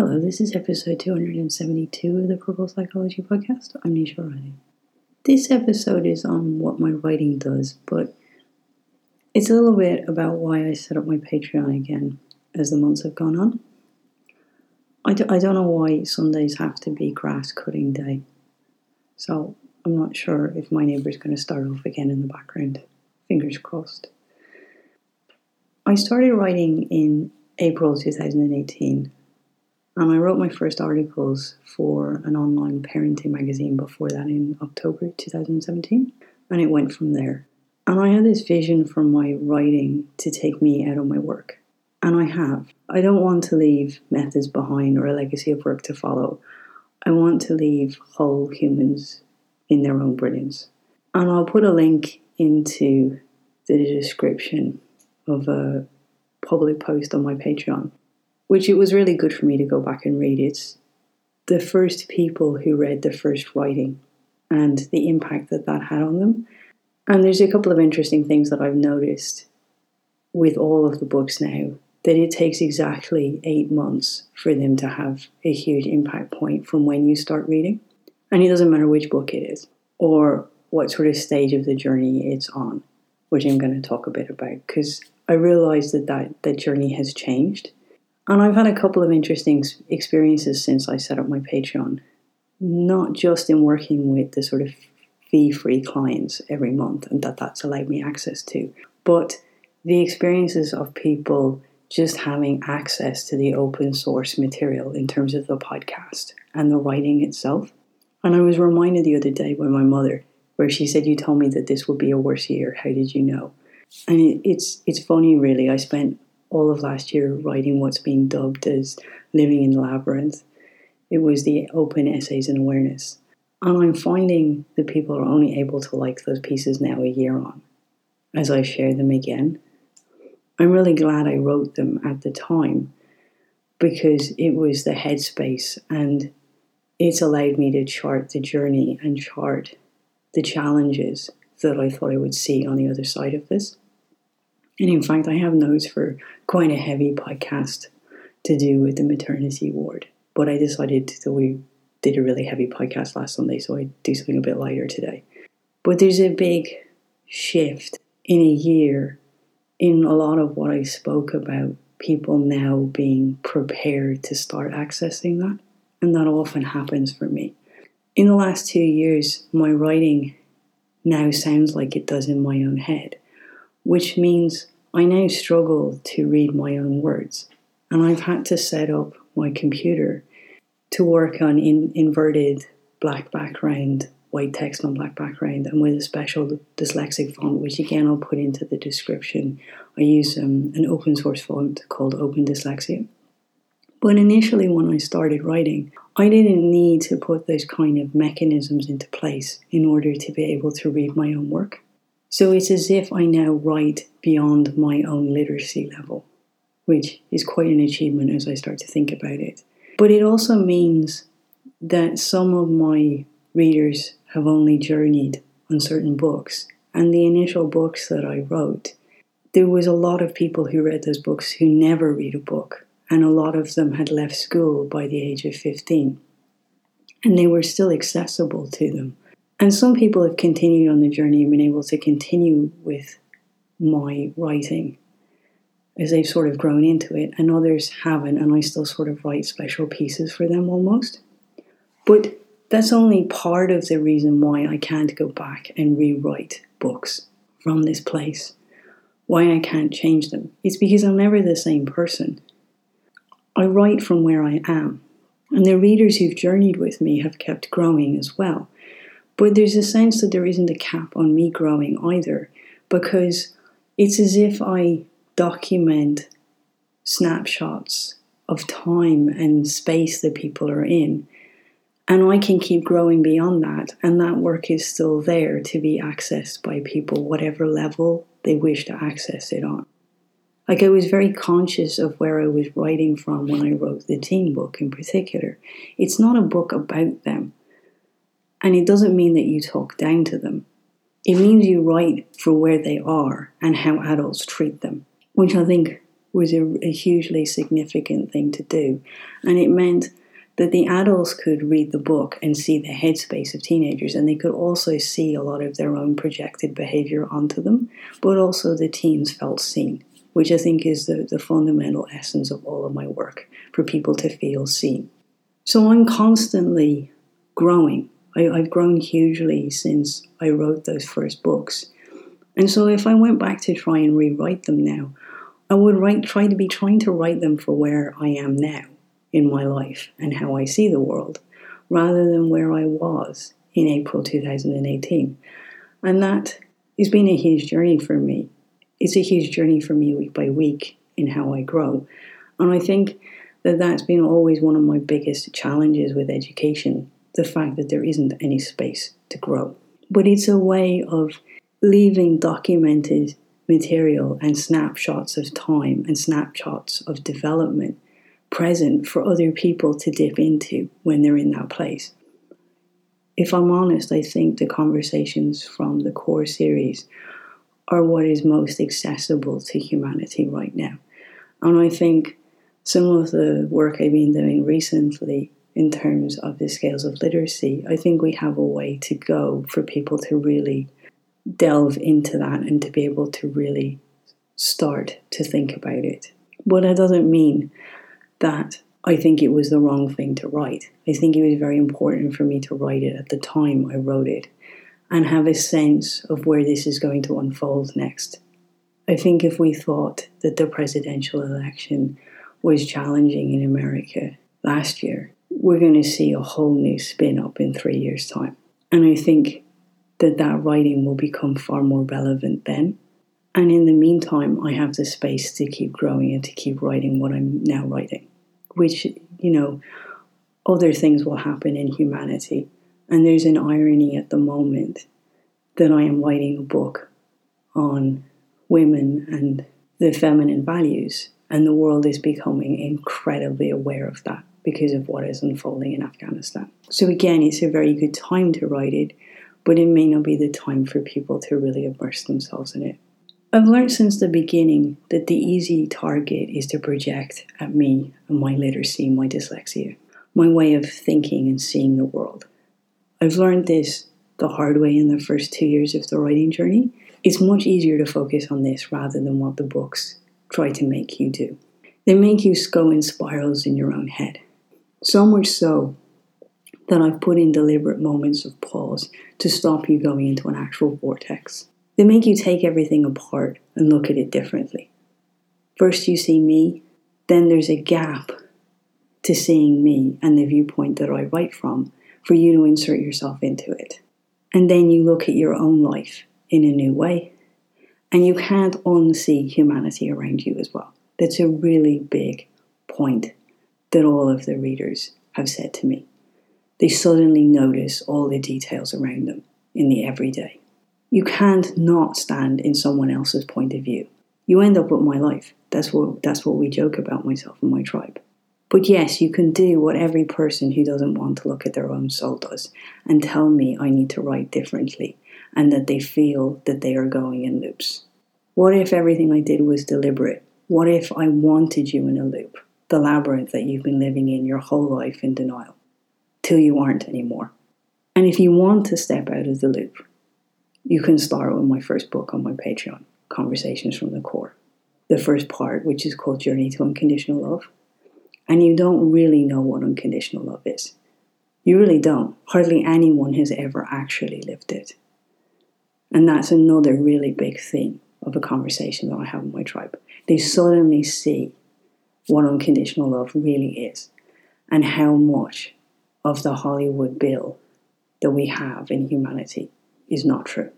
Hello, this is episode 272 of the Purple Psychology Podcast. I'm Nisha Riley. This episode is on what my writing does, but it's a little bit about why I set up my Patreon again as the months have gone on. I don't know why Sundays have to be grass cutting day. So I'm not sure if my neighbour's going to start off again in the background. Fingers crossed. I started writing in April 2018 and I wrote my first articles for an online parenting magazine before that in October 2017 and it went from there. And I had this vision for my writing to take me out of my work. And I have. I don't want to leave methods behind or a legacy of work to follow. I want to leave whole humans in their own brilliance. And I'll put a link into the description of a public post on my Patreon, which it was really good for me to go back and read. It's the first people who read the first writing and the impact that that had on them. And there's a couple of interesting things that I've noticed with all of the books now that it takes exactly eight months for them to have a huge impact point from when you start reading. And it doesn't matter which book it is or what sort of stage of the journey it's on, which I'm going to talk a bit about because I realize that, that that journey has changed. And I've had a couple of interesting experiences since I set up my Patreon, not just in working with the sort of fee free clients every month and that that's allowed me access to. But the experiences of people just having access to the open source material in terms of the podcast and the writing itself. And I was reminded the other day by my mother, where she said, You told me that this would be a worse year. How did you know? And it, it's it's funny really. I spent all of last year writing what's been dubbed as living in the labyrinth. It was the open essays and awareness. And I'm finding that people are only able to like those pieces now a year on as I share them again. I'm really glad I wrote them at the time because it was the headspace and it's allowed me to chart the journey and chart the challenges that I thought I would see on the other side of this. And in fact, I have notes for quite a heavy podcast to do with the maternity ward. But I decided that we did a really heavy podcast last Sunday, so I do something a bit lighter today. But there's a big shift in a year in a lot of what I spoke about, people now being prepared to start accessing that. And that often happens for me. In the last two years, my writing now sounds like it does in my own head, which means I now struggle to read my own words. And I've had to set up my computer to work on in, inverted black background, white text on black background, and with a special dyslexic font, which again I'll put into the description. I use um, an open source font called Open Dyslexia. But initially, when I started writing, I didn't need to put those kind of mechanisms into place in order to be able to read my own work. So it's as if I now write beyond my own literacy level, which is quite an achievement as I start to think about it. But it also means that some of my readers have only journeyed on certain books. And the initial books that I wrote, there was a lot of people who read those books who never read a book. And a lot of them had left school by the age of 15. And they were still accessible to them. And some people have continued on the journey and been able to continue with my writing as they've sort of grown into it, and others haven't, and I still sort of write special pieces for them almost. But that's only part of the reason why I can't go back and rewrite books from this place, why I can't change them. It's because I'm never the same person. I write from where I am, and the readers who've journeyed with me have kept growing as well. But there's a sense that there isn't a cap on me growing either, because it's as if I document snapshots of time and space that people are in. And I can keep growing beyond that, and that work is still there to be accessed by people, whatever level they wish to access it on. Like, I was very conscious of where I was writing from when I wrote the teen book in particular. It's not a book about them, and it doesn't mean that you talk down to them. It means you write for where they are and how adults treat them which I think was a, a hugely significant thing to do. And it meant that the adults could read the book and see the headspace of teenagers, and they could also see a lot of their own projected behavior onto them, but also the teens felt seen, which I think is the, the fundamental essence of all of my work for people to feel seen. So I'm constantly growing. I, I've grown hugely since I wrote those first books. And so if I went back to try and rewrite them now, I would write, try to be trying to write them for where I am now in my life and how I see the world, rather than where I was in April 2018. And that has been a huge journey for me. It's a huge journey for me week by week in how I grow. And I think that that's been always one of my biggest challenges with education the fact that there isn't any space to grow. But it's a way of leaving documented material and snapshots of time and snapshots of development present for other people to dip into when they're in that place. If I'm honest, I think the conversations from the core series are what is most accessible to humanity right now. And I think some of the work I've been doing recently in terms of the scales of literacy, I think we have a way to go for people to really delve into that and to be able to really start to think about it. But that doesn't mean that I think it was the wrong thing to write. I think it was very important for me to write it at the time I wrote it and have a sense of where this is going to unfold next. I think if we thought that the presidential election was challenging in America last year, we're going to see a whole new spin up in three years' time. And I think that that writing will become far more relevant then. And in the meantime, I have the space to keep growing and to keep writing what I'm now writing, which, you know, other things will happen in humanity. And there's an irony at the moment that I am writing a book on women and the feminine values, and the world is becoming incredibly aware of that because of what is unfolding in Afghanistan. So, again, it's a very good time to write it but it may not be the time for people to really immerse themselves in it. I've learned since the beginning that the easy target is to project at me and my literacy, my dyslexia, my way of thinking and seeing the world. I've learned this the hard way in the first two years of the writing journey. It's much easier to focus on this rather than what the books try to make you do. They make you go in spirals in your own head. So much so that I've put in deliberate moments of pause to stop you going into an actual vortex. They make you take everything apart and look at it differently. First, you see me, then there's a gap to seeing me and the viewpoint that I write from for you to insert yourself into it. And then you look at your own life in a new way. And you can't unsee humanity around you as well. That's a really big point that all of the readers have said to me they suddenly notice all the details around them in the everyday. You can't not stand in someone else's point of view. You end up with my life. That's what that's what we joke about myself and my tribe. But yes, you can do what every person who doesn't want to look at their own soul does and tell me I need to write differently and that they feel that they are going in loops. What if everything I did was deliberate? What if I wanted you in a loop, the labyrinth that you've been living in your whole life in denial? till you aren't anymore. And if you want to step out of the loop, you can start with my first book on my Patreon, Conversations from the Core. The first part, which is called Journey to Unconditional Love. And you don't really know what unconditional love is. You really don't. Hardly anyone has ever actually lived it. And that's another really big thing of a conversation that I have with my tribe. They suddenly see what unconditional love really is and how much of the Hollywood bill that we have in humanity is not true.